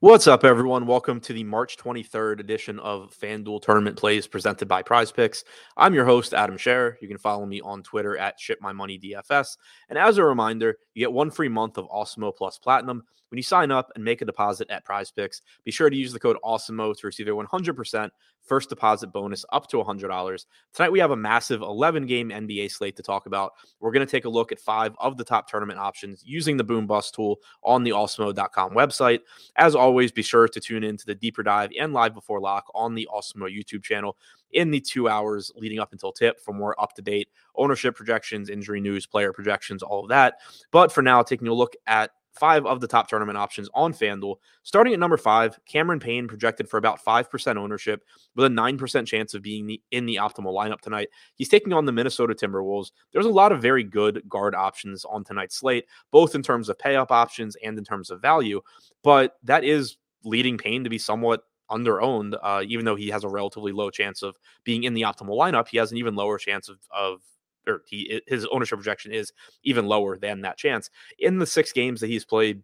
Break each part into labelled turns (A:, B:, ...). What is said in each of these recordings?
A: What's up, everyone? Welcome to the March 23rd edition of FanDuel Tournament Plays presented by Prize Picks. I'm your host, Adam Scherer. You can follow me on Twitter at ShipMyMoneyDFS. And as a reminder, you get one free month of Awesemo Plus Platinum when you sign up and make a deposit at Prize Picks. Be sure to use the code Awesemo to receive a 100% first deposit bonus up to $100. Tonight, we have a massive 11 game NBA slate to talk about. We're going to take a look at five of the top tournament options using the Boom Bust tool on the Awesemo.com website. As always, be sure to tune in to the deeper dive and live before lock on the Awesemo YouTube channel in the two hours leading up until tip for more up to date ownership projections, injury news, player projections, all of that. But for now, taking a look at five of the top tournament options on FanDuel. Starting at number five, Cameron Payne projected for about 5% ownership with a 9% chance of being the, in the optimal lineup tonight. He's taking on the Minnesota Timberwolves. There's a lot of very good guard options on tonight's slate, both in terms of pay up options and in terms of value, but that is leading Payne to be somewhat underowned, uh, even though he has a relatively low chance of being in the optimal lineup. He has an even lower chance of, of or he, his ownership projection is even lower than that chance. In the six games that he's played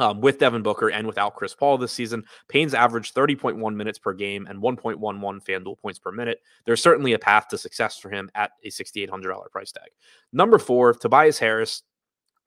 A: um, with Devin Booker and without Chris Paul this season. Payne's averaged 30.1 minutes per game and 1.11 FanDuel points per minute. There's certainly a path to success for him at a $6,800 price tag. Number four, Tobias Harris.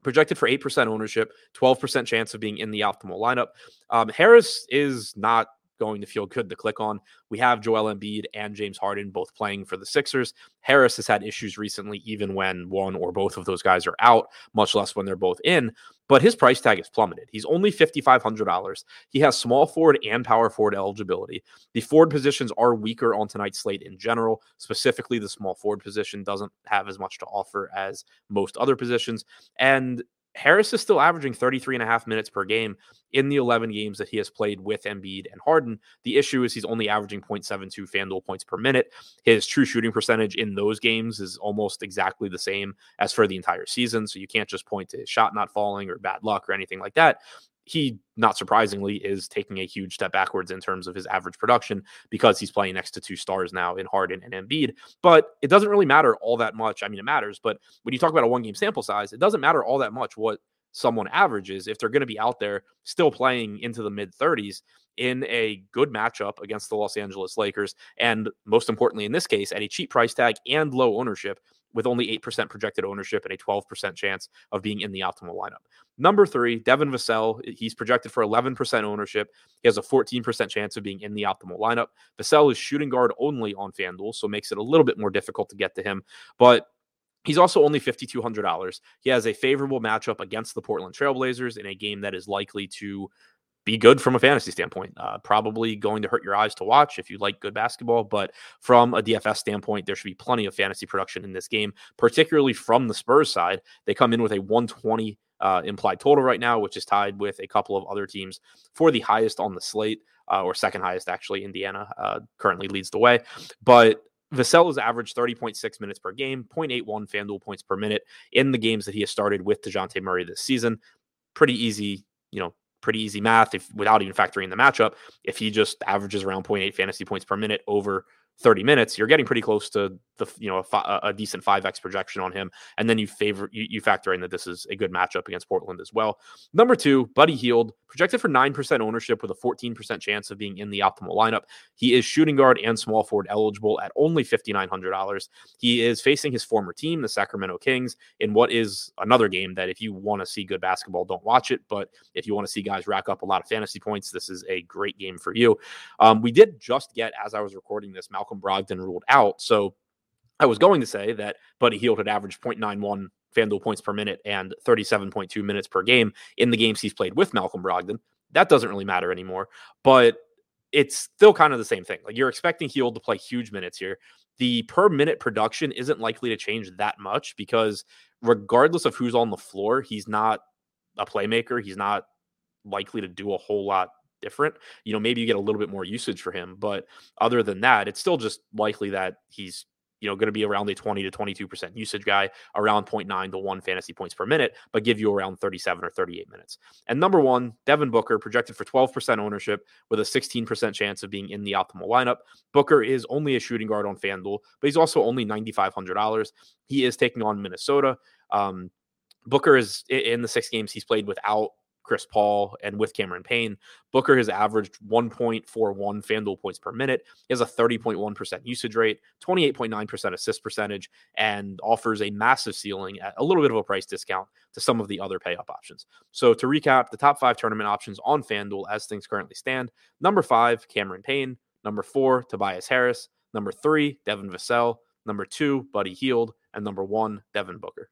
A: Projected for 8% ownership, 12% chance of being in the optimal lineup. Um, Harris is not going to feel good to click on. We have Joel Embiid and James Harden both playing for the Sixers. Harris has had issues recently, even when one or both of those guys are out, much less when they're both in. But his price tag is plummeted. He's only $5,500. He has small forward and power forward eligibility. The forward positions are weaker on tonight's slate in general. Specifically, the small forward position doesn't have as much to offer as most other positions. And Harris is still averaging 33 and a half minutes per game in the 11 games that he has played with Embiid and Harden. The issue is he's only averaging 0.72 FanDuel points per minute. His true shooting percentage in those games is almost exactly the same as for the entire season. So you can't just point to his shot not falling or bad luck or anything like that he, not surprisingly, is taking a huge step backwards in terms of his average production because he's playing next to two stars now in Harden and Embiid. But it doesn't really matter all that much. I mean, it matters, but when you talk about a one game sample size, it doesn't matter all that much what someone averages if they're going to be out there still playing into the mid 30s in a good matchup against the Los Angeles Lakers. And most importantly, in this case, at a cheap price tag and low ownership, with only 8% projected ownership and a 12% chance of being in the optimal lineup. Number three, Devin Vassell. He's projected for 11% ownership. He has a 14% chance of being in the optimal lineup. Vassell is shooting guard only on FanDuel, so makes it a little bit more difficult to get to him. But He's also only $5,200. He has a favorable matchup against the Portland Trailblazers in a game that is likely to be good from a fantasy standpoint. Uh, probably going to hurt your eyes to watch if you like good basketball, but from a DFS standpoint, there should be plenty of fantasy production in this game, particularly from the Spurs side. They come in with a 120 uh, implied total right now, which is tied with a couple of other teams for the highest on the slate, uh, or second highest actually. Indiana uh, currently leads the way, but Vassell has averaged 30.6 minutes per game, 0.81 FanDuel points per minute in the games that he has started with DeJounte Murray this season. Pretty easy, you know, pretty easy math if without even factoring the matchup. If he just averages around 0.8 fantasy points per minute over 30 minutes, you're getting pretty close to the you know a, a decent 5x projection on him. And then you favor you, you, factor in that this is a good matchup against Portland as well. Number two, Buddy Hield, projected for 9% ownership with a 14% chance of being in the optimal lineup. He is shooting guard and small forward eligible at only $5,900. He is facing his former team, the Sacramento Kings, in what is another game that if you want to see good basketball, don't watch it. But if you want to see guys rack up a lot of fantasy points, this is a great game for you. Um, we did just get, as I was recording this, Malcolm Brogdon ruled out. So I was going to say that Buddy Hield had averaged 0.91 FanDuel points per minute and 37.2 minutes per game in the games he's played with Malcolm Brogdon. That doesn't really matter anymore, but it's still kind of the same thing. Like you're expecting Hield to play huge minutes here. The per minute production isn't likely to change that much because regardless of who's on the floor, he's not a playmaker. He's not likely to do a whole lot different. You know, maybe you get a little bit more usage for him, but other than that, it's still just likely that he's you know, going to be around a 20 to 22% usage guy, around 0.9 to 1 fantasy points per minute, but give you around 37 or 38 minutes. And number one, Devin Booker, projected for 12% ownership with a 16% chance of being in the optimal lineup. Booker is only a shooting guard on FanDuel, but he's also only $9,500. He is taking on Minnesota. Um, Booker is in the six games he's played without Chris Paul and with Cameron Payne. Booker has averaged 1.41 FanDuel points per minute. He has a 30.1% usage rate, 28.9% assist percentage, and offers a massive ceiling at a little bit of a price discount to some of the other pay up options. So to recap, the top five tournament options on FanDuel as things currently stand number five, Cameron Payne. Number four, Tobias Harris. Number three, Devin Vassell. Number two, Buddy Hield. And number one, Devin Booker.